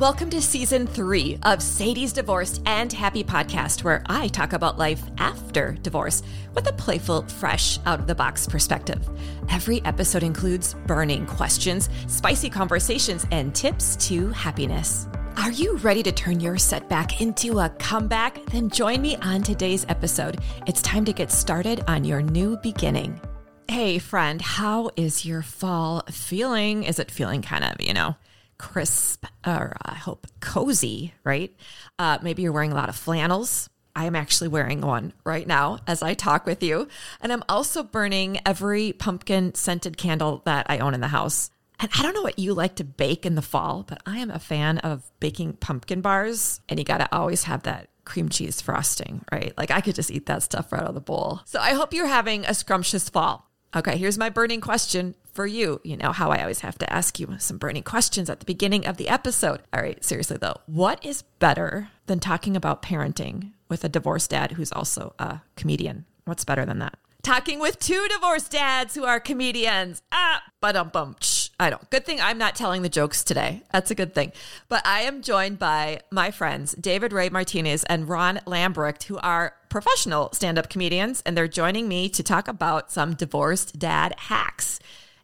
Welcome to season three of Sadie's Divorced and Happy podcast, where I talk about life after divorce with a playful, fresh, out of the box perspective. Every episode includes burning questions, spicy conversations, and tips to happiness. Are you ready to turn your setback into a comeback? Then join me on today's episode. It's time to get started on your new beginning. Hey, friend, how is your fall feeling? Is it feeling kind of, you know, crisp or I hope cozy, right? Uh, maybe you're wearing a lot of flannels. I am actually wearing one right now as I talk with you. And I'm also burning every pumpkin scented candle that I own in the house. And I don't know what you like to bake in the fall, but I am a fan of baking pumpkin bars. And you got to always have that cream cheese frosting, right? Like I could just eat that stuff right out of the bowl. So I hope you're having a scrumptious fall. Okay, here's my burning question for you. You know how I always have to ask you some burning questions at the beginning of the episode. All right, seriously though, what is better than talking about parenting with a divorced dad who's also a comedian? What's better than that? Talking with two divorced dads who are comedians. Ah, but um bum. I don't. Good thing I'm not telling the jokes today. That's a good thing. But I am joined by my friends, David Ray Martinez and Ron Lambrecht, who are professional stand up comedians, and they're joining me to talk about some divorced dad hacks.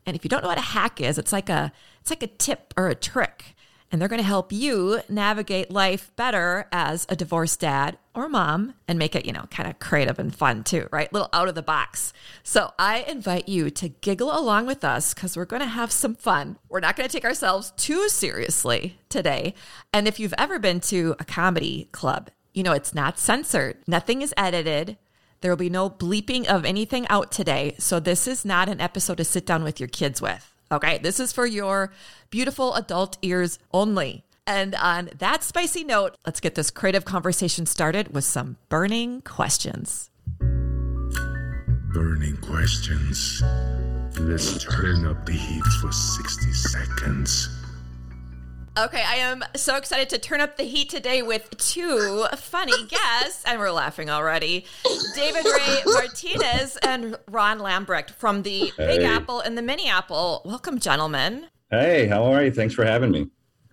And if you don't know what a hack is, it's like a it's like a tip or a trick. And they're going to help you navigate life better as a divorced dad or mom and make it, you know, kind of creative and fun too, right? Little out of the box. So I invite you to giggle along with us because we're going to have some fun. We're not going to take ourselves too seriously today. And if you've ever been to a comedy club, you know, it's not censored, nothing is edited. There will be no bleeping of anything out today. So this is not an episode to sit down with your kids with. Okay, this is for your beautiful adult ears only. And on that spicy note, let's get this creative conversation started with some burning questions. Burning questions. Let's turn up the heat for 60 seconds. Okay, I am so excited to turn up the heat today with two funny guests, and we're laughing already. David Ray Martinez and Ron Lambrecht from the Big Apple and the Mini Apple. Welcome, gentlemen. Hey, how are you? Thanks for having me.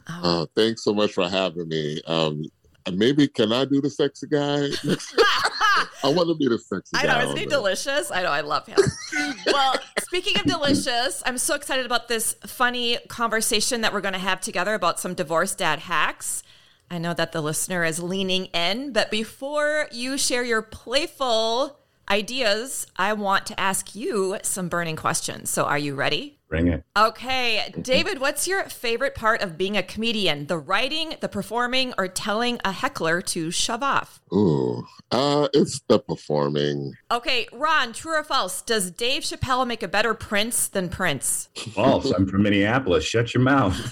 Uh, thanks so much for having me. Um, maybe can I do the sexy guy? I want to be the sexy I know, isn't he delicious? I know, I love him. well, speaking of delicious, I'm so excited about this funny conversation that we're going to have together about some divorced dad hacks. I know that the listener is leaning in, but before you share your playful ideas, I want to ask you some burning questions. So, are you ready? Bring it. Okay, David, what's your favorite part of being a comedian? The writing, the performing, or telling a heckler to shove off? Ooh, uh, it's the performing. Okay, Ron, true or false? Does Dave Chappelle make a better Prince than Prince? False. I'm from Minneapolis. Shut your mouth.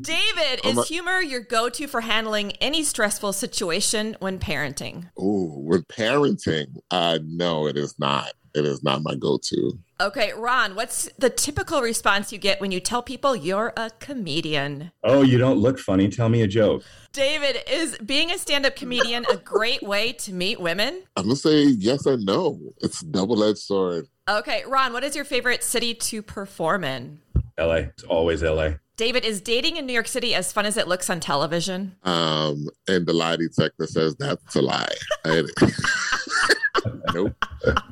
David, I'm is a- humor your go to for handling any stressful situation when parenting? Ooh, with parenting, uh, no, it is not. It is not my go-to. Okay, Ron, what's the typical response you get when you tell people you're a comedian? Oh, you don't look funny. Tell me a joke. David, is being a stand up comedian a great way to meet women? I'm gonna say yes and no. It's double-edged sword. Okay, Ron, what is your favorite city to perform in? LA. It's always LA. David, is dating in New York City as fun as it looks on television? Um, and the lie detector says that's a lie.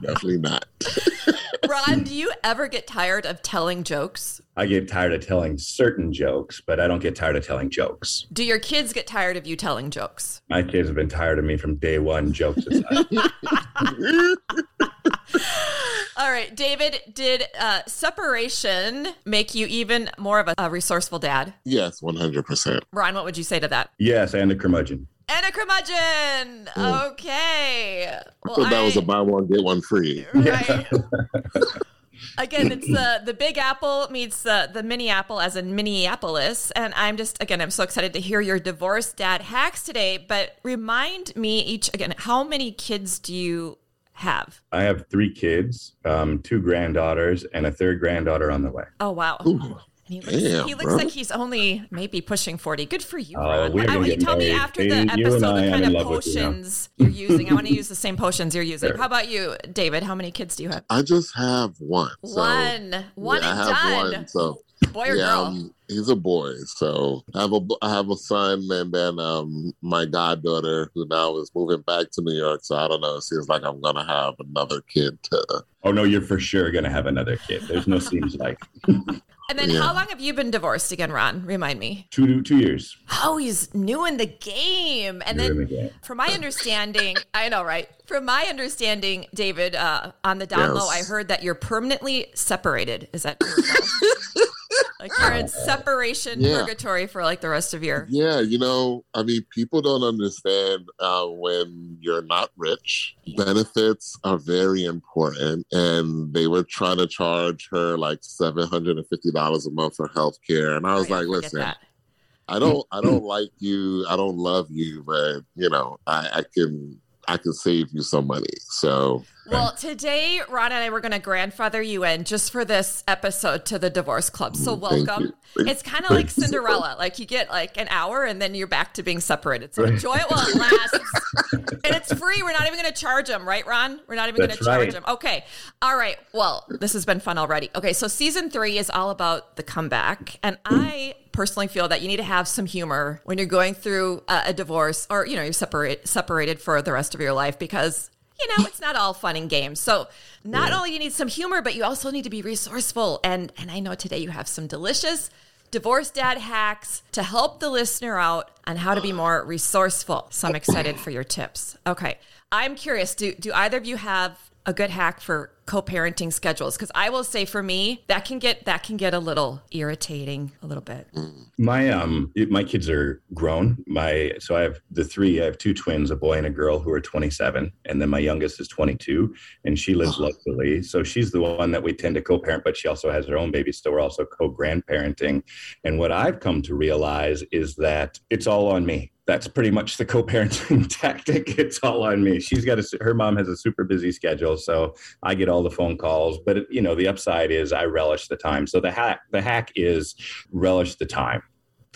I- nope, definitely not. Ron, do you ever get tired of telling jokes? I get tired of telling certain jokes, but I don't get tired of telling jokes. Do your kids get tired of you telling jokes? My kids have been tired of me from day one, jokes aside. All right, David, did uh, separation make you even more of a, a resourceful dad? yes, 100%. Ron, what would you say to that? yes, and a curmudgeon. And a curmudgeon. Okay. I Well, thought that was a buy one, get one free. right. Again, it's the the Big Apple meets the the Mini Apple as in Minneapolis, and I'm just again I'm so excited to hear your divorce dad hacks today. But remind me each again, how many kids do you have? I have three kids, um, two granddaughters, and a third granddaughter on the way. Oh wow! Ooh, And he looks, Damn, he looks bro. like he's only maybe pushing 40. Good for you, Oh, Ron. we're I want you to tell me after You- the episode I, the kind of love you potions you're using. I want to use the same potions you're using. Sure. How about you, David? How many kids do you have? I just have one. So, one. One yeah, and I have done. one. So Boy or girl? um, he's a boy. So I have a I have a son, and then um, my goddaughter, who now is moving back to New York. So I don't know. It seems like I'm gonna have another kid. To, Oh no, you're for sure gonna have another kid. There's no seems like And then Yeah. how long have you been divorced again, Ron? Remind me. two two years. Oh, he's new in the game. And You're then the from my understanding, I know, right? From my understanding, David, uh, on the down Yes. low, I heard that you're permanently separated. Is that true? like you're in separation Yeah. purgatory for like the rest of your yeah, you know, I mean, people don't understand uh, when you're not rich. Benefits are very important, and they were trying to charge her like seven hundred and fifty dollars a month for health care, and I was Oh, yeah, like, listen. that. I don't I don't like you. I don't love you, but you know, I, I can I can save you some money. So Well, today, Ron and I were going to grandfather you in just for this episode to the divorce club. So, Mm, welcome. It's kind of like. Cinderella. Like, you get like an hour and then you're back to being separated. So, enjoy it while it lasts. and it's free. We're not even going to charge them, right, Ron? We're not even going to charge right. them. Okay. All right. Well, this has been fun already. Okay. So, season three is all about the comeback. And I personally feel that you need to have some humor when you're going through a, a divorce or, you know, you're separate, separated for the rest of your life because you know, it's not all fun and games. So not only you need some humor, but you also need to be resourceful. And and I know today you have some delicious divorce dad hacks to help the listener out on how to be more resourceful. So I'm excited for your tips. Okay. I'm curious, do do either of you have a good hack for co-parenting schedules? Because I will say for me, that can get that can get a little irritating a little bit. My um it- my kids are grown. My so I have the three. I have two twins, a boy and a girl who are 27, and then my youngest is 22, and she lives locally. So she's the one that we tend to co-parent, but she also has her own baby, so we're also co-grandparenting. And what I've come to realize is that it's all on me. That's pretty much the co-parenting tactic. It's all on me. She's got a her mom has a super busy schedule, so I get all the phone calls. But it, you know, the upside is I relish the time. So the hack the hack is relish the time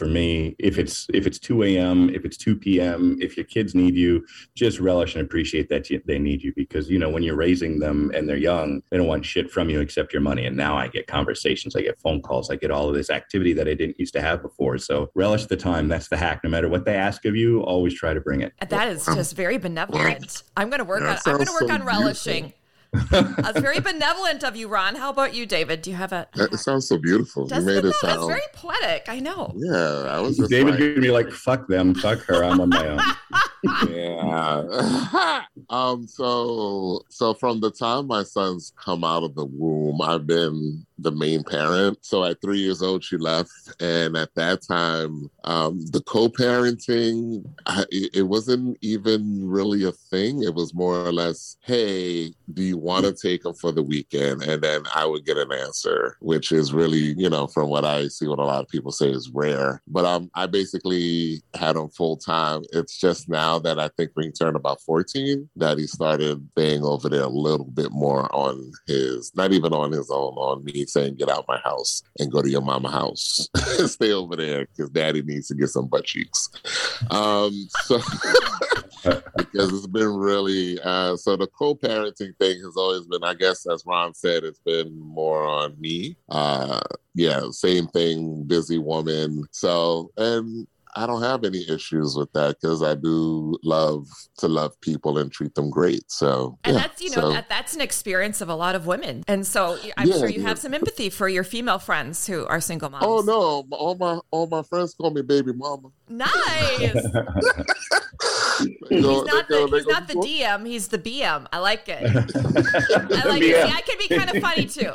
for me if it's if it's 2 a.m if it's 2 p.m if your kids need you just relish and appreciate that you, they need you because you know when you're raising them and they're young they don't want shit from you except your money. And now i get conversations i get phone calls i get all of this activity that i didn't used to have before. So relish the time. That's the hack. No matter what they ask of you always try to bring it. That is just very benevolent. I'm going to work That on. I'm going to work so on relishing. That's very benevolent of you, Ron. How about you, David? Do you have a? that sounds so beautiful. Doesn't you made it it though? It's sound very poetic. I know. Yeah, I was just david like, gonna be like fuck them fuck her i'm on my own yeah. um. So, so from the time my sons come out of the womb, I've been the main parent. So at three years old, she left, and at that time, um, the co-parenting, it it wasn't even really a thing. It was more or less, hey, do you want to take them for the weekend? And then I would get an answer, which is really, you know, from what I see, what a lot of people say is rare. But um, I basically had him full time. It's just now that I think when he turned about 14 that he started being over there a little bit more on his, not even on his own, on me saying, get out my house and go to your mama house. Stay over there because daddy needs to get some butt cheeks. Um, so because it's been really uh, so the co-parenting thing has always been i guess as ron said it's been more on me uh yeah same thing busy woman so and I don't have any issues with that because I do love to love people and treat them great. So, And yeah, that's you know so- that that's an experience of a lot of women, and so I'm Yeah, sure you yeah. have some empathy for your female friends who are single oh, moms. Oh no! All my all my friends call me baby mama. nice. They He's go- not they go- the he's go, not the DM. He's the BM. I like it. I I like it. See, I can be kind of funny too.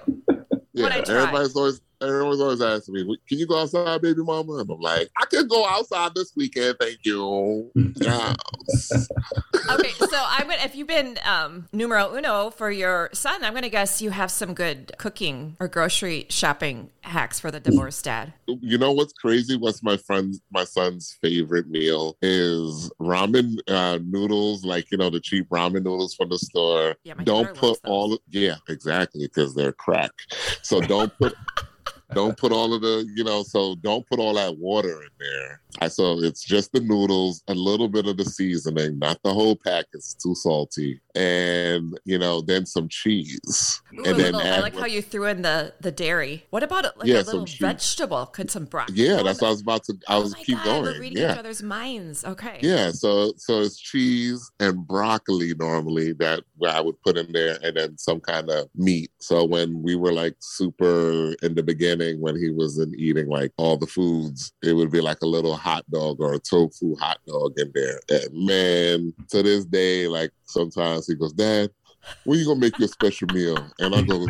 Yeah, when I try. everybody's always everyone's always asking me, "Can you go outside, baby mama?" And I'm like, "I can go outside this weekend, thank you." Yes. Okay, so I'm gonna. If you've been um, numero uno for your son, I'm gonna guess you have some good cooking or grocery shopping hacks for the divorced dad. you know what's crazy? What's my friend's my son's favorite meal is ramen uh, noodles, like you know the cheap ramen noodles from the store. Yeah, my don't put loves those. all yeah exactly because they're crack. So don't put. Don't put all of the, you know, so don't put all that water in there. So it's just the noodles, a little bit of the seasoning, not the whole pack. It's too salty. And you know, then some cheese, Ooh, and then little- I like how you threw in the the dairy. What about like Yeah, a little vegetable? Could some broccoli? yeah, that's what I was about to. I Oh was my keep God, going. We're reading yeah. each other's minds. Okay. Yeah, so so it's cheese and broccoli normally that I would put in there, and then some kind of meat. So when we were like super in the beginning, when he wasn't eating like all the foods, it would be like a little hot dog or a tofu hot dog in there. And man, to this day, like sometimes he goes, "Dad, when you gonna make your special meal?" And I go,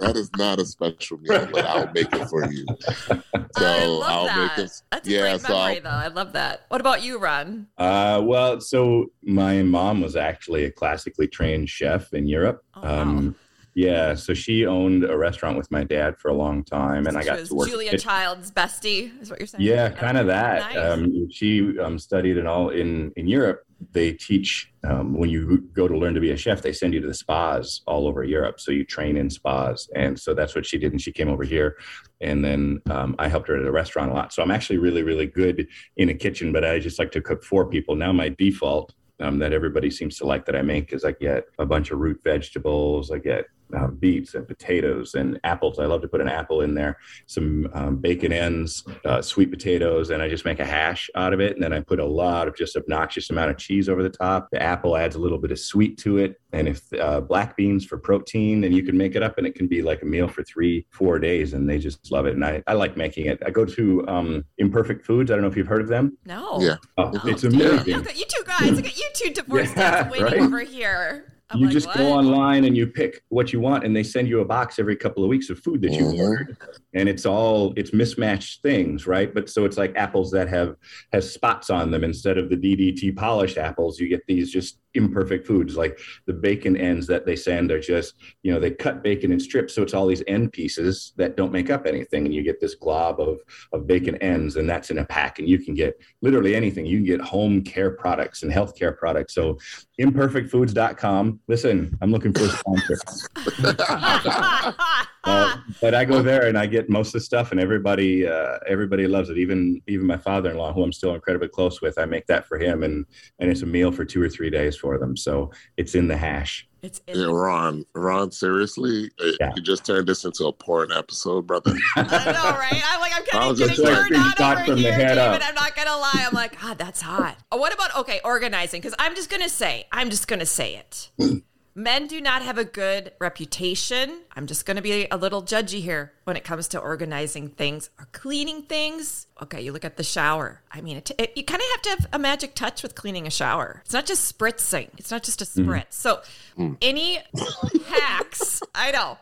"That is not a special meal, but I'll make it for you." So I love I'll that. make it. That's a yeah, great so I'll- memory, though. I love that. What about you, Ron? Uh, well, so my mom was actually a classically trained chef in Europe. Oh, wow. um, yeah, so she owned a restaurant with my dad for a long time, and I She got was to work. Julia it- Child's bestie, is what you're saying? yeah, kind of that. Nice. Um, she um, studied and all in in Europe. They teach um, when you go to learn to be a chef. They send you to the spas all over Europe, so you train in spas, and so that's what she did. And she came over here, and then um, I helped her at a restaurant a lot. So I'm actually really, really good in a kitchen, but I just like to cook for people. Now my default um, that everybody seems to like that I make is I get a bunch of root vegetables. I get uh, beets and potatoes and apples. I love to put an apple in there, some um, bacon ends, uh, sweet potatoes, and I just make a hash out of it. And then I put a lot of just obnoxious amount of cheese over the top. The apple adds a little bit of sweet to it, and if uh, black beans for protein, then you can make it up, and it can be like a meal for three, four days, and they just love it. And I, I like making it. I go to um, Imperfect Foods. I don't know if you've heard of them. No. Yeah. Oh, Oh, it's Dude, amazing. look at you two guys. Look at you two divorced Yeah, dads waiting right? over here. I'm you like, just what? go online and you pick what you want and they send you a box every couple of weeks of food that you Mhm. ordered and it's all it's mismatched things right but so it's like apples that have has spots on them instead of the ddt polished apples you get these just imperfect foods like the bacon ends that they send are just you know they cut bacon in strips so it's all these end pieces that don't make up anything and you get this glob of of bacon ends and that's in a pack and you can get literally anything. You can get home care products and health care products so imperfectfoods.com listen i'm looking for a sponsor uh, but I go there and I get most of the stuff, and everybody uh, everybody loves it. Even even my father in law, who I'm still incredibly close with, I make that for him, and and it's a meal for two or three days for them. So it's in the hash. it's in Yeah, Ron. Ron, seriously, Uh, Yeah. you just turned this into a porn episode, brother. I know, right? I'm like, I'm kind of was getting just like, turned on over from the here, head David. up. I'm not gonna lie. I'm like, God, that's hot. Oh, what about okay, organizing? Because I'm just gonna say, I'm just gonna say it. Men do not have a good reputation. I'm just going to be a little judgy here when it comes to organizing things or cleaning things. Okay, you look at the shower. I mean, it, it, you kind of have to have a magic touch with cleaning a shower. It's not just spritzing, it's not just a spritz. So, any hacks? I know.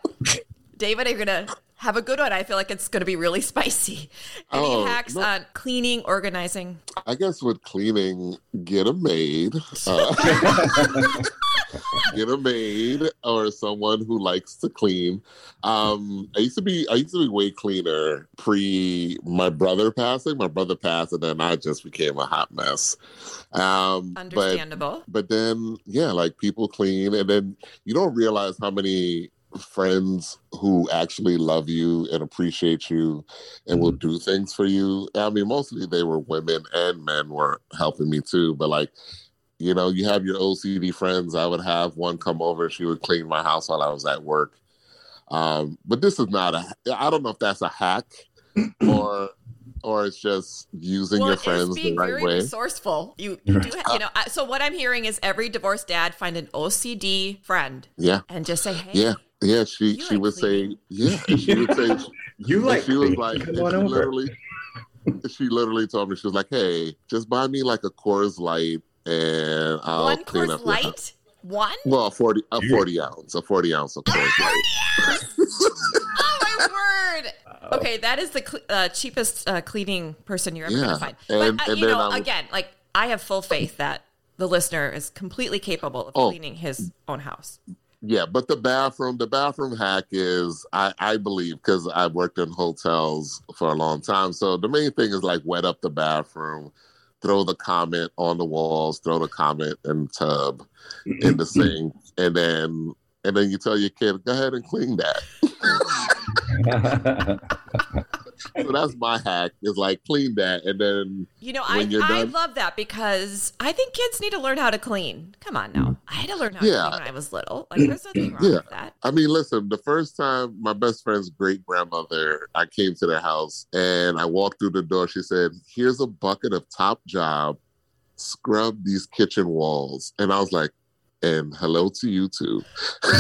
David, are you're going to have a good one. I feel like it's going to be really spicy. Any Oh, hacks no. on cleaning, organizing? I guess with cleaning, get a maid. Uh, get a maid or someone who likes to clean. Um, I used to be I used to be way cleaner pre my brother passing. My brother passed, and then I just became a hot mess. Um, but Understandable. but then yeah like people clean and then you don't realize how many friends who actually love you and appreciate you and will do things for you i mean mostly they were women and men were helping me too but like you know you have your ocd friends i would have one come over she would clean my house while i was at work um, but this is not a i don't know if that's a hack or or it's just using well, your it is friends the being right very way resourceful. You, you do, ha- you know. I- So what I'm hearing is every divorced dad find an OCD friend yeah and just say, "Hey, Yeah, yeah. She she like would cleaning. say, yeah. She would say, You and like she was like, Come on she over. literally, she literally told me she was like, hey, just buy me like a Coors Light and I'll one clean Coors up your house." Light, one? Well, a forty a You- forty ounce, a forty ounce of Coors Light. Oh my word! Okay, that is the cl- uh, cheapest uh, cleaning person you're ever Yeah, gonna find. and- but uh, and you know, I was- again, like I have full faith that the listener is completely capable of Oh. cleaning his own house. Yeah, but the bathroom, the bathroom hack is, I, I believe, because I've worked in hotels for a long time. So the main thing is like wet up the bathroom, throw the Comet on the walls, throw the Comet in the tub, mm-hmm. in the sink, and then and then you tell your kid, go ahead and clean that. so that's my hack is like clean that and then You know, I, I love that because I think kids need to learn how to clean. Come on now. I had to learn how to clean when I was little. Like, there's nothing wrong Yeah. with that. I mean, listen, the first time my best friend's great grandmother, I came to their house and I walked through the door. She said, Here's a bucket of top job, scrub these kitchen walls. And I was like, and hello to you too.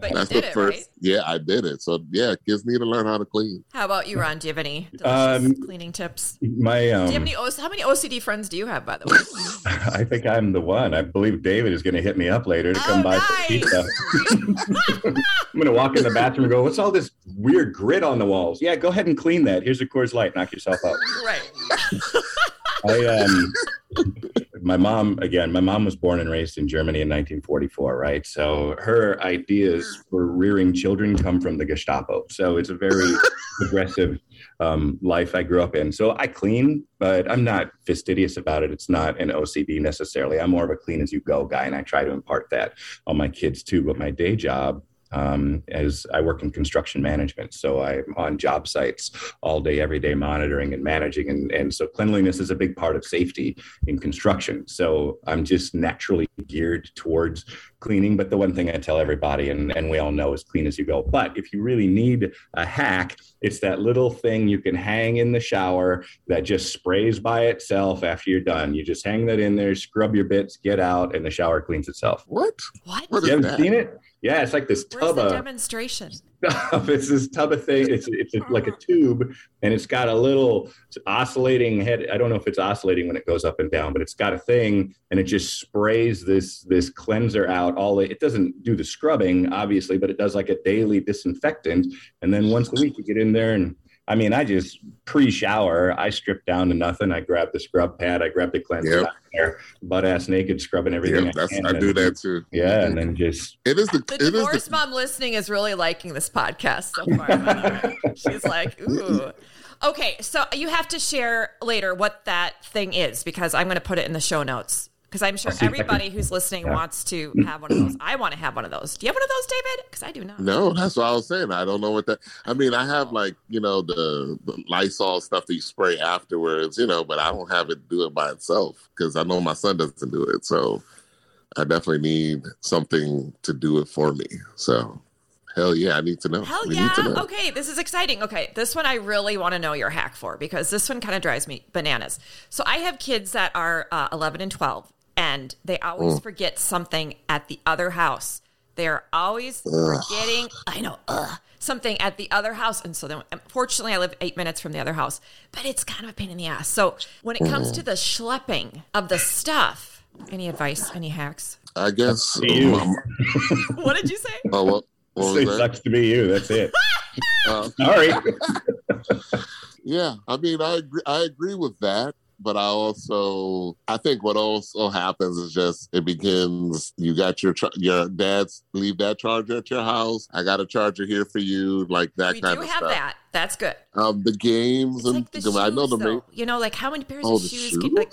But you That's did the it, first. right? Yeah, I did it. So yeah, kids need to learn how to clean. How about you, Ron? Do you have any Um, cleaning tips? My um, Do you have any? O- How many OCD friends do you have, by the way? I think I'm the one. I believe David is going to hit me up later to come Oh, by nice. for pizza. I'm going to walk in the bathroom and go, "What's all this weird grit on the walls?" Yeah, go ahead and clean that. Here's a Coors Light. Knock yourself out. right. I um, my mom again. My mom was born and raised in Germany in 1944, right? So her ideas for rearing children come from the Gestapo. So it's a very progressive um, life I grew up in. So I clean, but I'm not fastidious about it. It's not an OCD necessarily. I'm more of a clean as you go guy, and I try to impart that on my kids too. But my day job um, as I work in construction management. So I'm on job sites all day, every day, monitoring and managing. And, and so cleanliness is a big part of safety in construction. So I'm just naturally geared towards cleaning. But the one thing I tell everybody, and, and we all know, is clean as you go. But if you really need a hack, it's that little thing you can hang in the shower that just sprays by itself after you're done. You just hang that in there, scrub your bits, get out, and the shower cleans itself. What? What? What You haven't that? seen it? Yeah, it's like this Where's tub the of demonstration? Stuff. It's this tub of thing. It's it's like a tube, and it's got a little oscillating head. I don't know if it's oscillating when it goes up and down, but it's got a thing, and it just sprays this this cleanser out. All it doesn't do the scrubbing, obviously, but it does like a daily disinfectant. And then once a week, you get in there and. I mean, I just pre-shower. I strip down to nothing. I grab the scrub pad. I grab the cleanser Yep. butt ass naked, scrubbing everything. Yeah, I, can, I do that too. Yeah, and then just It is the, The it is divorce the mom listening is really liking this podcast so far. by the way. She's like, ooh. Okay, so you have to share later what that thing is because I'm going to put it in the show notes because I'm sure I'll see if I can- everybody who's listening Yeah. wants to have one of those. I want to have one of those. Do you have one of those, David? Because I do not. No, that's what I was saying. I don't know what that. I mean, I have like you know the, the Lysol stuff that you spray afterwards, you know, but I don't have it do it by itself because I know my son doesn't do it. So I definitely need something to do it for me. So hell yeah, I need to know. Hell we yeah. need to know. Okay, this is exciting. Okay, this one I really want to know your hack for because this one kind of drives me bananas. So I have kids that are uh, 11 and 12, and they always Mm. forget something at the other house. They're always forgetting, I know, ugh, something at the other house. And so then, fortunately, I live eight minutes from the other house, but it's kind of a pain in the ass. So when it comes Mm. to the schlepping of the stuff, any advice, any hacks? I guess. You. um, What did you say? oh, what, what it was that? sucks to be you. That's it. Uh, Sorry. Yeah, I mean, I agree, I agree with that, but I also I think what also happens is just it begins. You got your your dad's leave that charger at your house. I got a charger here for you, like that we kind of stuff. We do have that. That's good. Um, the games It's and like the shoes, I know the though. You know, like how many pairs Oh, of shoes? shoes. Can, like,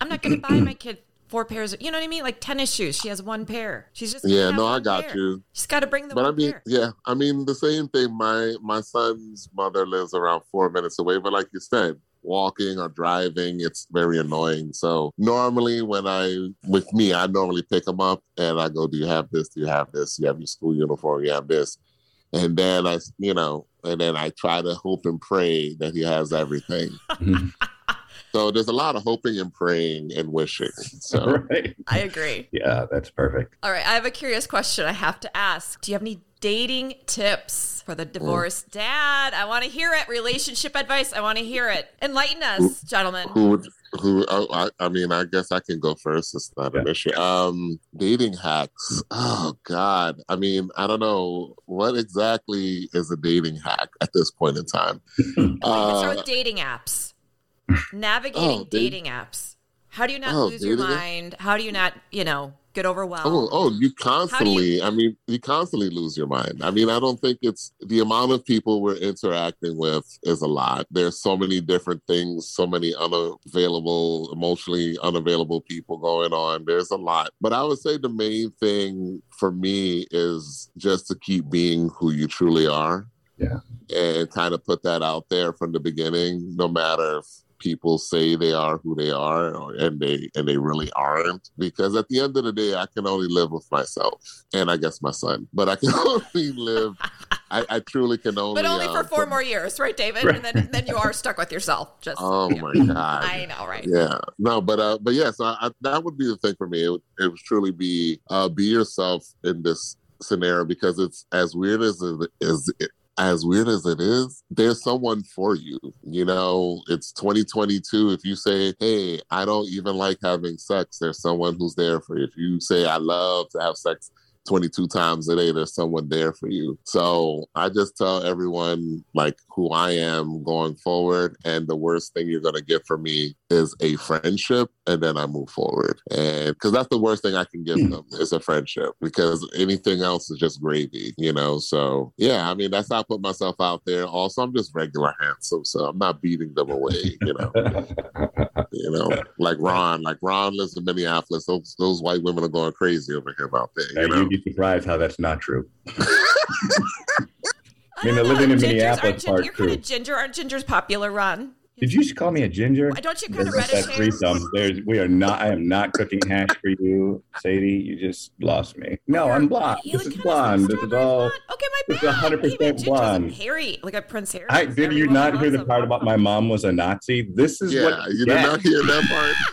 I'm not going to buy my kid four pairs. Of, you know what I mean? Like tennis shoes. She has one pair. She's just Yeah, no, I got pair. you. She's got to bring the But I mean, pair. yeah, I mean the same thing. My my son's mother lives around four minutes away, but like you said, walking or driving, it's very annoying. So normally, when I with me, I normally pick him up and I go, "Do you have this? Do you have this? You have your school uniform? You have this?" And then I, you know, and then I try to hope and pray that he has everything. so there's a lot of hoping and praying and wishing. So right. I agree. Yeah, that's perfect. All right, I have a curious question I have to ask. Do you have any dating tips for the divorced dad? I want to hear it. Relationship advice. I want to hear it. Enlighten us, gentlemen. who would who oh, I, I mean i guess i can go first it's not an issue um dating hacks oh god i mean i don't know what exactly is a dating hack at this point in time Let's uh, start with dating apps. Navigating Oh, dating apps. How do you not Oh, lose your dating app- mind? How do you not, you know, get oh, overwhelmed? oh oh you constantly i mean you constantly lose your mind i mean i don't think it's the amount of people we're interacting with is a lot there's so many different things so many unavailable emotionally unavailable people going on there's a lot but i would say the main thing for me is just to keep being who you truly are Yeah. And kind of put that out there from the beginning, no matter if people say they are who they are or, and they and they really aren't because at the end of the day i can only live with myself and i guess my son but i can only live I, I, truly can only but only for uh, four more years right david? Right. and then then you are stuck with yourself just oh my god. I know right. Yeah. No but uh but yes yeah, so I, that would be the thing for me. It would, it would truly be uh be yourself in this scenario because it's as weird as it is as weird as it is, there's someone for you. You know, it's 2022. If you say, Hey, I don't even like having sex, there's someone who's there for you. If you say, I love to have sex, 22 times a day, there's someone there for you. So I just tell everyone like who I am going forward. And the worst thing you're going to get from me is a friendship. And then I move forward. And because that's the worst thing I can give hmm. them is a friendship because anything else is just gravy, you know? So yeah, I mean, that's how I put myself out there. Also, I'm just regular handsome. So I'm not beating them away, you know? you know, like Ron, like Ron lives in Minneapolis. Those, those white women are going crazy over him out there. You know? be surprised how that's not true. I mean, the living in Minneapolis part You're kind of ginger. Aren't gingers popular, Ron? Did you just call me a ginger? Why don't you kind of reddish hair? There's, we are not. I am not cooking hash for you, Sadie. You just lost me. No, I'm blonde. this is blonde. This is all. Okay, my bad. This is 100 percent blonde. Harry, like a Prince Harry. I, did you not hear the part about my mom was a Nazi? This is yeah, what. you did not hear that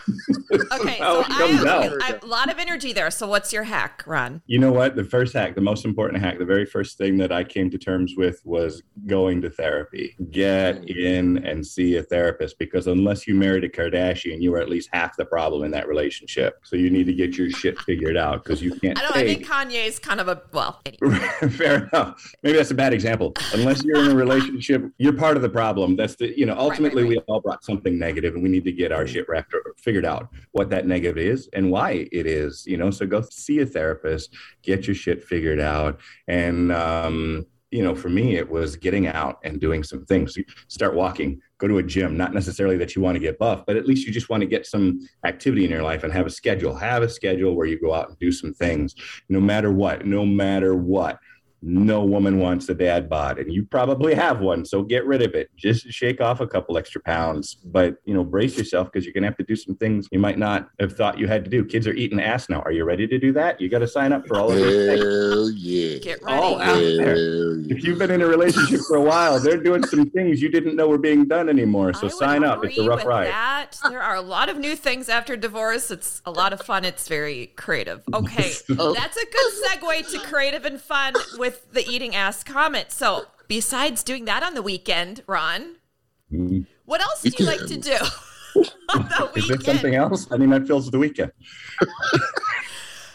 part. okay, so I have, I have, a lot of energy there. So what's your hack, Ron? You know what? The first hack, the most important hack, the very first thing that I came to terms with was going to therapy. Get mm. in and see a therapist because unless you married a Kardashian, you are at least half the problem in that relationship. So you need to get your shit figured out because you can't. I don't. Take... I think Kanye's kind of a well. Anyway. Fair enough. Maybe that's a bad example. Unless you're in a relationship, you're part of the problem. That's the you know ultimately right, right, right. we all brought something negative, and we need to get our shit wrapped or figured out what that negative is and why it is. You know, so go see a therapist, get your shit figured out, and um, you know, for me, it was getting out and doing some things. Start walking, go to a gym. Not necessarily that you want to get buff, but at least you just want to get some activity in your life and have a schedule. Have a schedule where you go out and do some things, no matter what, no matter what no woman wants a bad bod and you probably have one so get rid of it. Just shake off a couple extra pounds but you know brace yourself because you're going to have to do some things you might not have thought you had to do. Kids are eating ass now. Are you ready to do that? You got to sign up for all of Hell yeah. Get ready. all out there. Yeah. if you've been in a relationship for a while they're doing some things you didn't know were being done anymore so sign up. It's a rough ride. that. there are a lot of new things after divorce. It's a lot of fun. It's very creative. Okay that's a good segue to creative and fun with with the eating ass comment. So, besides doing that on the weekend, Ron, what else do you like to do on the weekend? Is there something else? I mean, that fills the weekend.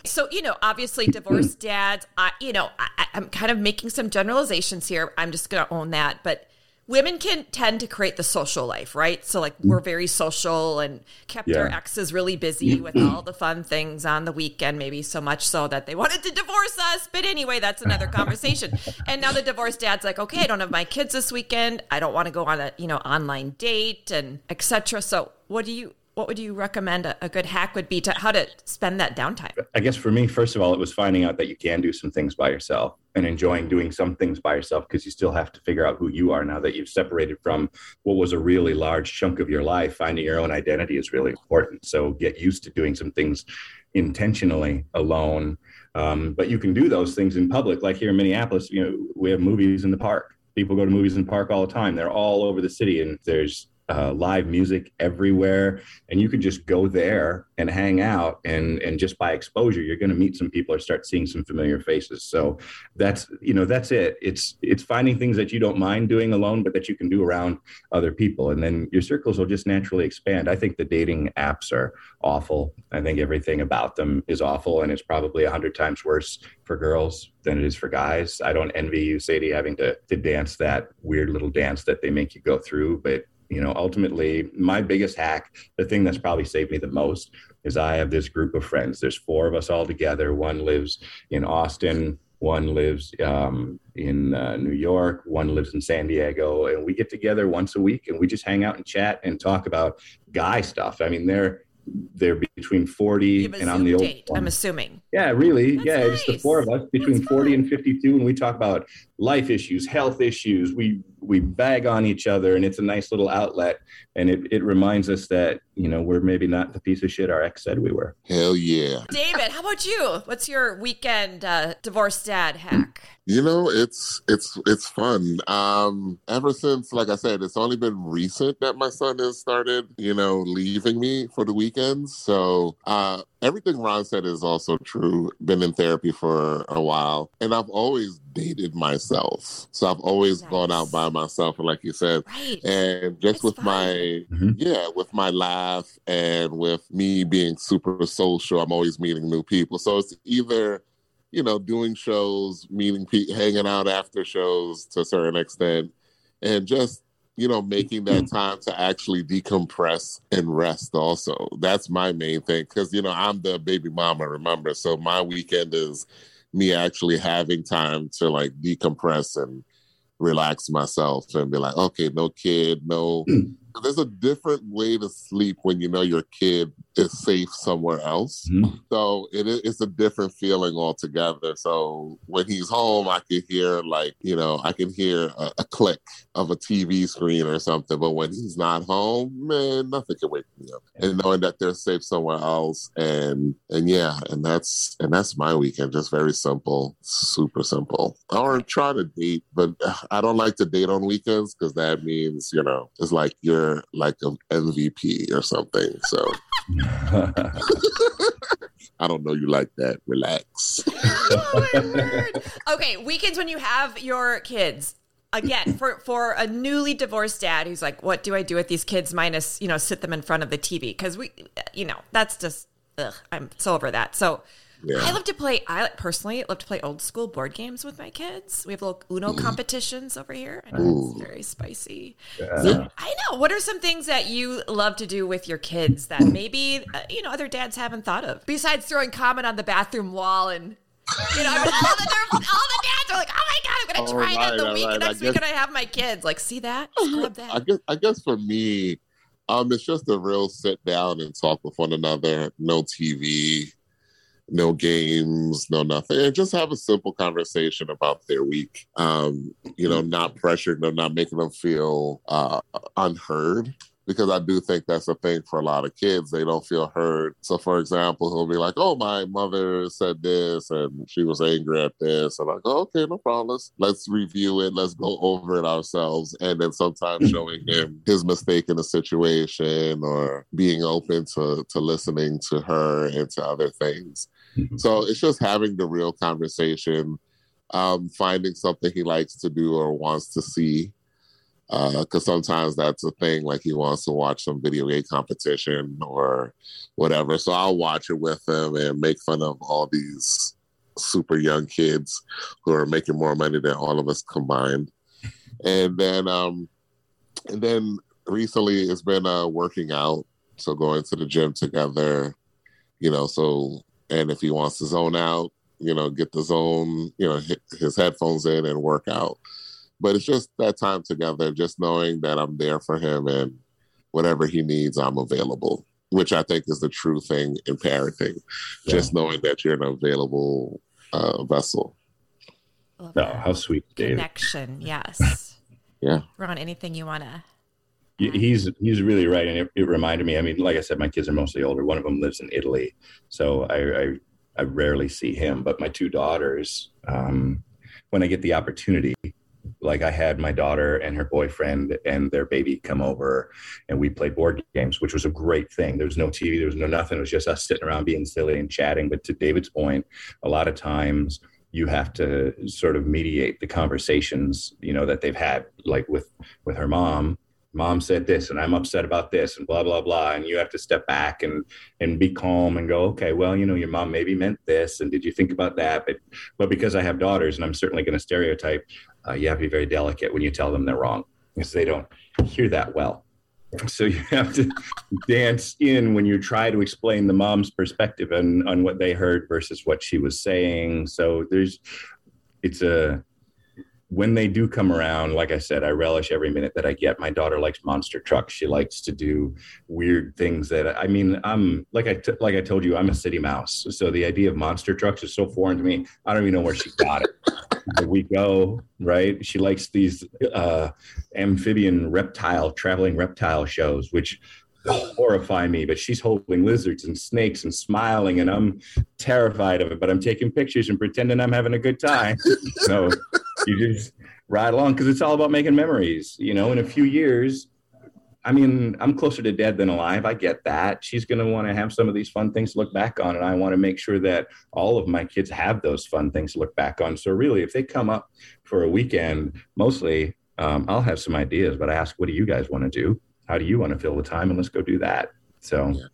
so you know obviously divorced dads I, you know I, i'm kind of making some generalizations here i'm just gonna own that but women can tend to create the social life, right? So like we're very social and kept yeah. our exes really busy mm-hmm. with all the fun things on the weekend, maybe so much so that they wanted to divorce us. But anyway, that's another conversation. and now the divorced dad's like, okay, I don't have my kids this weekend. I don't want to go on a, you know, online date and etc. So what do you what would you recommend a, a, good hack would be to how to spend that downtime? I guess for me, first of all, it was finding out that you can do some things by yourself and enjoying doing some things by yourself because you still have to figure out who you are now that you've separated from what was a really large chunk of your life. Finding your own identity is really important. So get used to doing some things intentionally alone. Um, but you can do those things in public, like here in Minneapolis. You know, we have movies in the park. People go to movies in the park all the time. They're all over the city, and there's uh, live music everywhere and you can just go there and hang out and and just by exposure you're going to meet some people or start seeing some familiar faces. So that's you know that's it. It's it's finding things that you don't mind doing alone but that you can do around other people and then your circles will just naturally expand. I think the dating apps are awful. I think everything about them is awful and it's probably a hundred times worse for girls than it is for guys. I don't envy you sadie having to to dance that weird little dance that they make you go through but you know ultimately my biggest hack the thing that's probably saved me the most is i have this group of friends there's four of us all together one lives in austin one lives um, in uh, new york one lives in san diego and we get together once a week and we just hang out and chat and talk about guy stuff i mean they're they're between 40 You have and I'm the old. I'm assuming. Yeah, really. That's yeah, it's the four of us between That's 40 fun. and 52 and we talk about life issues, health issues. We we bag on each other and it's a nice little outlet and it, it reminds us that, you know, we're maybe not the piece of shit our ex said we were. Hell yeah. David, how about you? What's your weekend uh, divorced dad hack? You know, it's it's it's fun. Um, ever since, like I said, it's only been recent that my son has started, you know, leaving me for the weekends. So uh, everything Ron said is also true. Been in therapy for a while, and I've always dated myself. So I've always gone out by myself, like you said, Right. and just It's with fun. my Mhm. yeah with my laugh and with me being super social i'm always meeting new people so it's either you know doing shows meeting people hanging out after shows to a certain extent and just you know making that time to actually decompress and rest also that's my main thing because you know i'm the baby mama remember so my weekend is me actually having time to like decompress and relax myself and be like, okay, no kid, no. Hmm. There's a different way to sleep when you know your kid is safe somewhere else. Mhm. So it it's a different feeling altogether. So when he's home, I can hear like you know I can hear a, a click of a TV screen or something. But when he's not home, man, nothing can wake me up. And knowing that they're safe somewhere else, and and yeah, and that's and that's my weekend. Just very simple, super simple. Or try to date, but I don't like to date on weekends because that means you know it's like you're like an MVP or something. So. I don't know you like that. Relax. oh. Okay, weekends when you have your kids. Again, for for a newly divorced dad who's like, "What do I do with these kids?" Minus, you know, sit them in front of the TV because we, you know, that's just, ugh, I'm so over that. So, Yeah. I love to play. I personally love to play old school board games with my kids. We have little Uno competitions over here. I know it's very spicy. Yeah. I know. What are some things that you love to do with your kids that maybe uh, you know other dads haven't thought of? Besides throwing Comet on the bathroom wall and you know, I mean, all, the, all the dads are like, "Oh my god, I'm gonna Oh, try that right, the right, week right. I next week, and I have my kids like, see that, scrub I guess I guess for me, um, it's just a real sit down and talk with one another. No TV, no games, no nothing, and just have a simple conversation about their week. Um, you know, not pressured, no, not making them feel uh, unheard. Because I do think that's a thing for a lot of kids. They don't feel heard. So, for example, he'll be like, "Oh, my mother said this, and she was angry at this," and I go, "Okay, no problem. Let's, let's review it. Let's go over it ourselves." And then sometimes showing him his mistake in the situation, or being open to to listening to her and to other things. So it's just having the real conversation, um, finding something he likes to do or wants to see. Because sometimes that's a thing, like he wants to watch some video game competition or whatever. So I'll watch it with him and make fun of all these super young kids who are making more money than all of us combined. And then, um, and then recently it's been uh, working out. So going to the gym together, you know, so and if he wants to zone out, you know, get the zone, you know, hit his headphones in and work out. But it's just that time together, just knowing that I'm there for him and whatever he needs, I'm available, which I think is the true thing in parenting. Just knowing that you're an available uh, vessel. Love Oh, how sweet, Dave. Connection, yes. Yeah. Ron, anything you want to? Y- He's he's really right, and it, it reminded me. I mean, like I said, my kids are mostly older. One of them lives in Italy, so I I, I rarely see him. But my two daughters, um, when I get the opportunity, like I had my daughter and her boyfriend and their baby come over, and we played board games, which was a great thing. There was no TV, there was no nothing. It was just us sitting around being silly and chatting. But to David's point, a lot of times you have to sort of mediate the conversations, you know, that they've had, like with with her mom mom said this and i'm upset about this and blah blah blah. And you have to step back and and be calm and go okay well you know your mom maybe meant this and did you think about that? But but because i have daughters and i'm certainly going to stereotype uh, you have to be very delicate when you tell them they're wrong because they don't hear that well. So you have to dance in when you try to explain the mom's perspective on on what they heard versus what she was saying. So there's it's a when they do come around, like I said, I relish every minute that I get. My daughter likes monster trucks. She likes to do weird things that I mean, I'm like I t- like I told you, I'm a city mouse. So the idea of monster trucks is so foreign to me. I don't even know where she got it. we go right. She likes these uh, amphibian reptile traveling reptile shows, which horrify me, but she's holding lizards and snakes and smiling, and I'm terrified of it. But I'm taking pictures and pretending I'm having a good time. so you just ride along because it's all about making memories. You know, in a few years, I mean, I'm closer to dead than alive. I get that. She's going to want to have some of these fun things to look back on. And I want to make sure that all of my kids have those fun things to look back on. So, really, if they come up for a weekend, mostly um, I'll have some ideas, but I ask, what do you guys want to do? How do you want to fill the time? And let's go do that. So, yeah.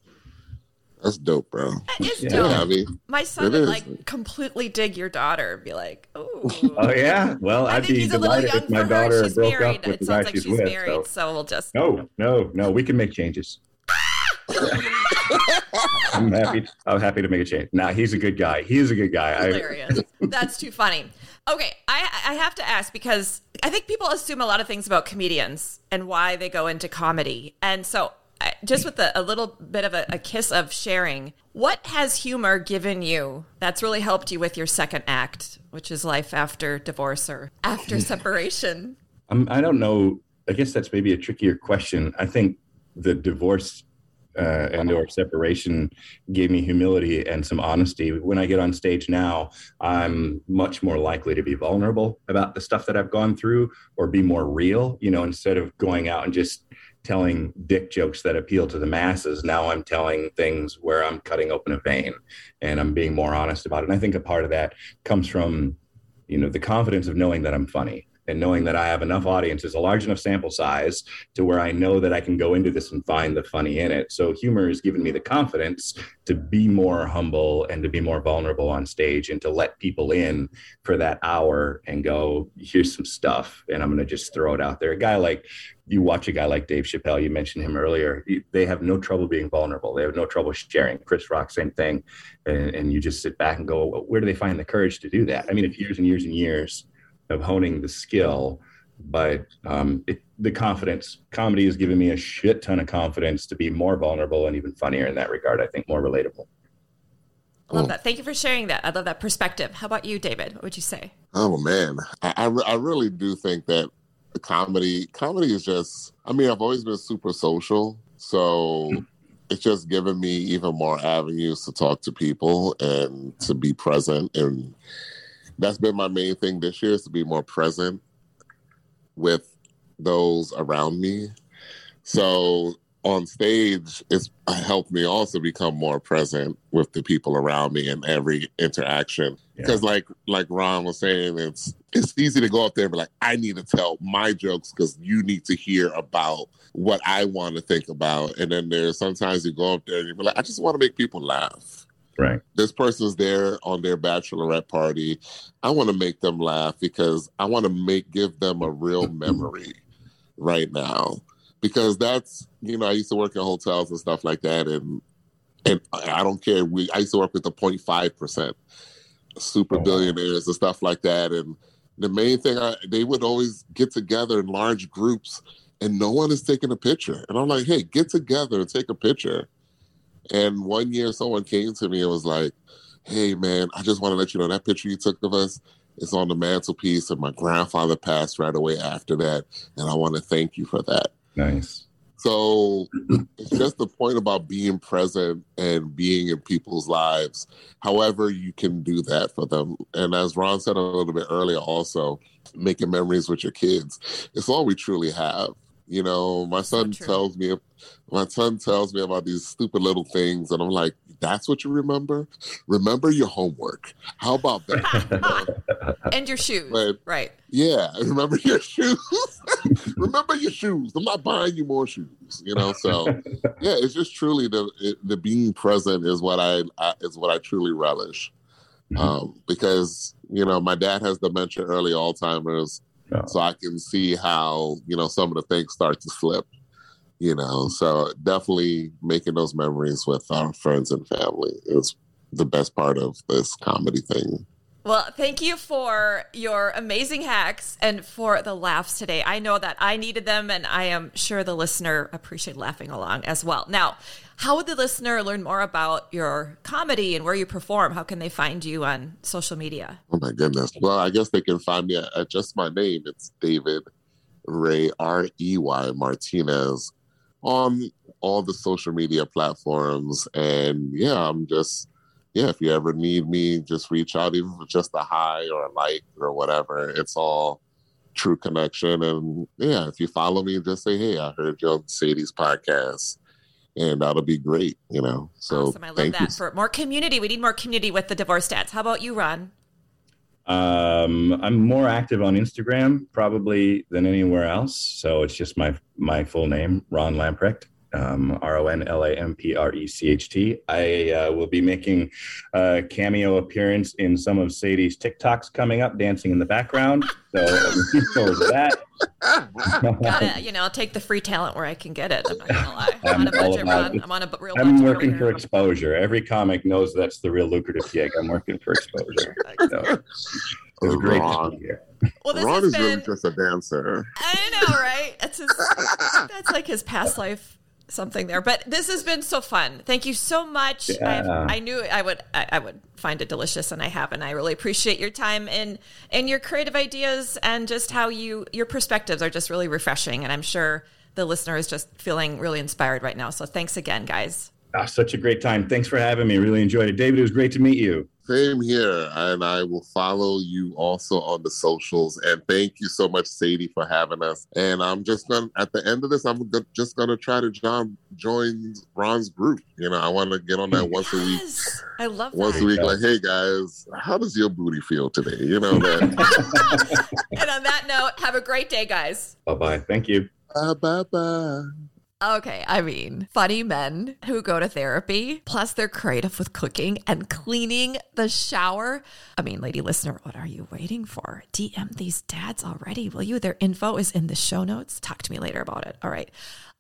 That's dope, bro. That is yeah. dope. I mean, My son would is. like completely dig your daughter and be like, "Oh, oh yeah." Well, I would be delighted if my daughter broke married. up with it the guy like she's, she's with. Married, so. so we'll just no, no, no. We can make changes. I'm happy. I'm happy to make a change. Now he's a good guy. He is a good guy. Hilarious. That's too funny. Okay, I I have to ask because I think people assume a lot of things about comedians and why they go into comedy, and so just with a, a little bit of a, a, kiss of sharing, what has humor given you that's really helped you with your second act, which is life after divorce or after separation? Um, I don't know. I guess that's maybe a trickier question. I think the divorce uh, and or separation gave me humility and some honesty. When I get on stage now, I'm much more likely to be vulnerable about the stuff that I've gone through or be more real, you know, instead of going out and just telling dick jokes that appeal to the masses. Now I'm telling things where I'm cutting open a vein and I'm being more honest about it. And I think a part of that comes from, you know, the confidence of knowing that I'm funny and knowing that I have enough audiences, a large enough sample size to where I know that I can go into this and find the funny in it. So humor has given me the confidence to be more humble and to be more vulnerable on stage and to let people in for that hour and go, here's some stuff. And I'm going to just throw it out there. A guy like you watch a guy like Dave Chappelle, you mentioned him earlier, they have no trouble being vulnerable. They have no trouble sharing. Chris Rock, same thing. And, and you just sit back and go, where do they find the courage to do that? I mean, it's years and years and years of honing the skill but um, it, the confidence comedy has given me a shit ton of confidence to be more vulnerable and even funnier in that regard i think more relatable I love that. Thank you for sharing that. I love that perspective. How about you, David? What would you say? Oh man, I, I, I really do think that comedy comedy is just. I mean, I've always been super social, so it's just given me even more avenues to talk to people and to be present and that's been my main thing this year is to be more present with those around me. So on stage, it's helped me also become more present with the people around me in every interaction. Because yeah. like like Ron was saying, it's it's easy to go up there and be like, I need to tell my jokes because you need to hear about what I want to think about. And then there's sometimes you go up there and you be like, I just want to make people laugh. Right. This person's there on their bachelorette party. I want to make them laugh because I want to make give them a real memory right now. Because that's you know, I used to work in hotels and stuff like that and and I don't care. We I used to work with the 0.5 percent super oh, billionaires and stuff like that. And the main thing I, they would always get together in large groups and no one is taking a picture. And I'm like, hey, get together and take a picture. And one year, someone came to me and was like, "Hey, man, I just want to let you know that picture you took of us is on the mantelpiece, and my grandfather passed right away after that, and I want to thank you for that." Nice. So it's just the point about being present and being in people's lives, however you can do that for them. And as Ron said a little bit earlier, also making memories with your kids. It's all we truly have. You know, my son so tells me my son tells me about these stupid little things, and I'm like, "That's what you remember? Remember your homework. How about that? and your shoes, but, right? Yeah, remember your shoes. remember your shoes. I'm not buying you more shoes. You know, so yeah, it's just truly the it, the being present is what I, I is what I truly relish, mm-hmm. um, because you know my dad has dementia, early Alzheimer's so I can see how, you know, some of the things start to slip, you know. So definitely making those memories with our friends and family is the best part of this comedy thing. Well, thank you for your amazing hacks and for the laughs today. I know that I needed them, and I am sure the listener appreciated laughing along as well. Now, how would the listener learn more about your comedy and where you perform? How can they find you on social media? Oh my goodness. Well, I guess they can find me at, at just my name. It's David Rey, R E Y Martinez on all the social media platforms. And yeah, I'm just yeah, if you ever need me, just reach out, even for just a hi or a like or whatever. It's all true connection. And yeah, if you follow me, just say, hey, I heard you on Sadie's podcast. And that'll be great, you know. So awesome. I love that. you. For more community, we need more community with the divorce dads. How about you, Ron? Um, I'm more active on Instagram probably than anywhere else. So it's just my my full name, Ron Lamprecht um, R O N L A M P R E C H T. I uh, will be making a cameo appearance in some of Sadie's TikToks coming up, dancing in the background. So I'm looking forward to that. Gotta, you know, I'll take the free talent where I can get it. I'm not gonna lie. I'm, I'm on a budget, about Ron. I'm on a real I'm budget. working for exposure. Every comic knows that's the real lucrative gig. I'm working for exposure. So, it's great to Ron. be here. Well, this Ron is been. really just a dancer. I know, right? That's his, that's like his past life something there. But this has been so fun. Thank you so much. Yeah. I, I knew I would I, I would find it delicious, and I have, and I really appreciate your time and and your creative ideas and just how you your perspectives are just really refreshing. And I'm sure the listener is just feeling really inspired right now. So thanks again, guys. Ah, such a great time. Thanks for having me. Really enjoyed it. David, it was great to meet you. Same here. And I will follow you also on the socials. And thank you so much, Sadie, for having us. And I'm just going to, at the end of this, I'm go- just going to try to join, join Ron's group. You know, I want to get on that once a week. I love Once a week, like, hey guys, how does your booty feel today? You know that. And on that note, have a great day, guys. Bye bye. Thank you. bye bye bye. Okay, I mean, funny men who go to therapy, plus they're creative with cooking and cleaning the shower. I mean, lady listener, what are you waiting for? DM these dads already, will you? Their info is in the show notes. Talk to me later about it. All right.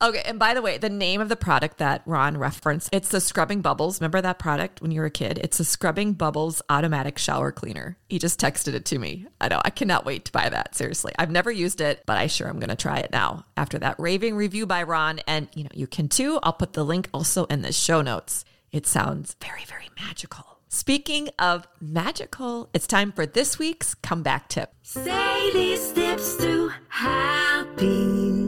Okay, and by the way, the name of the product that Ron referenced, it's the Scrubbing Bubbles. Remember that product when you were a kid? It's the Scrubbing Bubbles automatic shower cleaner. He just texted it to me. I know, I cannot wait to buy that. Seriously. I've never used it, but I sure am going to try it now after that raving review by Ron. And, you know, you can too. I'll put the link also in the show notes. It sounds very, very magical. Speaking of magical, it's time for this week's comeback tip. Sadie steps through happiness.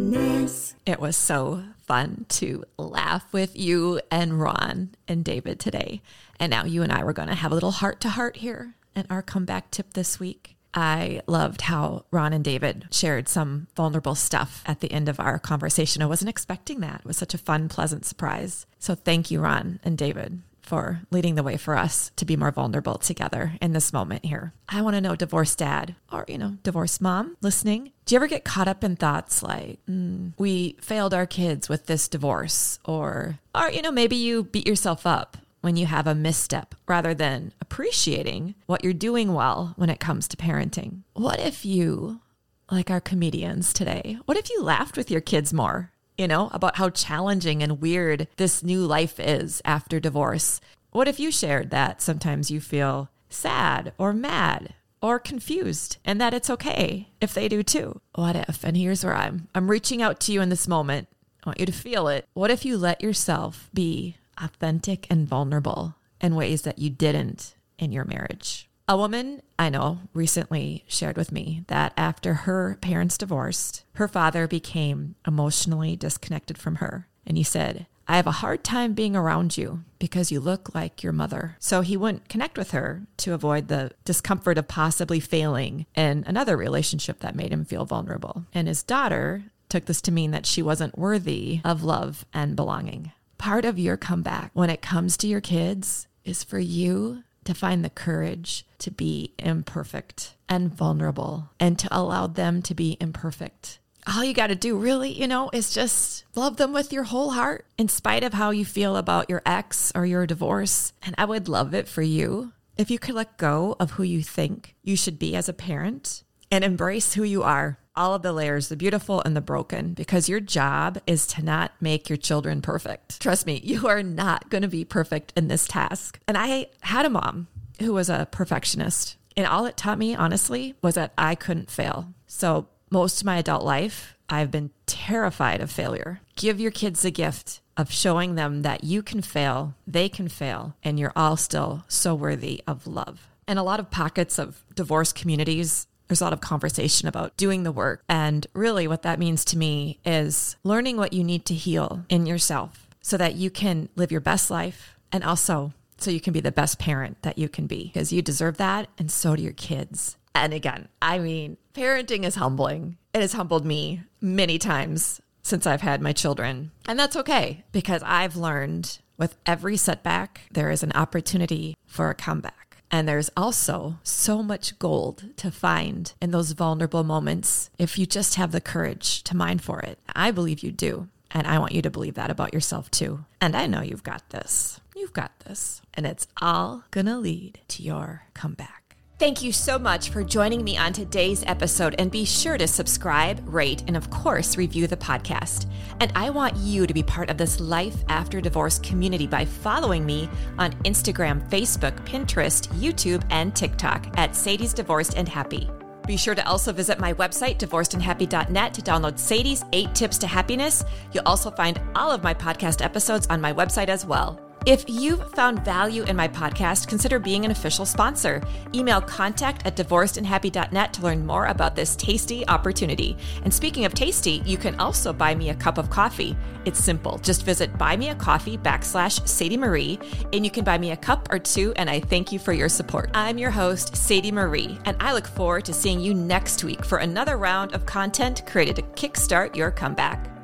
It was so fun to laugh with you and Ron and David today. And now you and I were going to have a little heart to heart here and our comeback tip this week. I loved how Ron and David shared some vulnerable stuff at the end of our conversation. I wasn't expecting that. It was such a fun, pleasant surprise. So thank you, Ron and David, for leading the way for us to be more vulnerable together in this moment here. I want to know, divorced dad or, you know, divorced mom listening, do you ever get caught up in thoughts like, "Mm, we failed our kids with this divorce? Or, or, you know, maybe you beat yourself up when you have a misstep rather than appreciating what you're doing well when it comes to parenting. What if you, like our comedians today, what if you laughed with your kids more? You know, about how challenging and weird this new life is after divorce. What if you shared that sometimes you feel sad or mad or confused and that it's okay if they do too? What if, and here's where I'm I'm reaching out to you in this moment. I want you to feel it. What if you let yourself be authentic and vulnerable in ways that you didn't in your marriage? A woman I know recently shared with me that after her parents divorced, her father became emotionally disconnected from her. And he said, I have a hard time being around you because you look like your mother. So he wouldn't connect with her to avoid the discomfort of possibly failing in another relationship that made him feel vulnerable. And his daughter took this to mean that she wasn't worthy of love and belonging. Part of your comeback when it comes to your kids is for you to find the courage to be imperfect and vulnerable and to allow them to be imperfect. All you got to do, really, you know, is just love them with your whole heart, in spite of how you feel about your ex or your divorce. And I would love it for you if you could let go of who you think you should be as a parent and embrace who you are all of the layers, the beautiful and the broken, because your job is to not make your children perfect. Trust me, you are not going to be perfect in this task. And I had a mom who was a perfectionist. And all it taught me, honestly, was that I couldn't fail. So most of my adult life, I've been terrified of failure. Give your kids the gift of showing them that you can fail, they can fail, and you're all still so worthy of love. And a lot of pockets of divorce communities, there's a lot of conversation about doing the work. And really, what that means to me is learning what you need to heal in yourself so that you can live your best life and also so you can be the best parent that you can be because you deserve that. And so do your kids. And again, I mean, parenting is humbling. It has humbled me many times since I've had my children. And that's okay because I've learned with every setback, there is an opportunity for a comeback. And there's also so much gold to find in those vulnerable moments if you just have the courage to mine for it. I believe you do. And I want you to believe that about yourself too. And I know you've got this. You've got this. And it's all gonna lead to your comeback. Thank you so much for joining me on today's episode, and be sure to subscribe, rate, and of course, review the podcast. And I want you to be part of this Life After Divorce community by following me on Instagram, Facebook, Pinterest, YouTube, and TikTok at Sadie's Divorced and Happy. Be sure to also visit my website, divorcedandhappy.net, to download Sadie's eight tips to happiness. You'll also find all of my podcast episodes on my website as well. If you've found value in my podcast, consider being an official sponsor. Email contact at divorcedandhappy.net to learn more about this tasty opportunity. And speaking of tasty, you can also buy me a cup of coffee. It's simple. Just visit buymeacoffee backslash Sadie Marie, and you can buy me a cup or two, and I thank you for your support. I'm your host, Sadie Marie, and I look forward to seeing you next week for another round of content created to kickstart your comeback.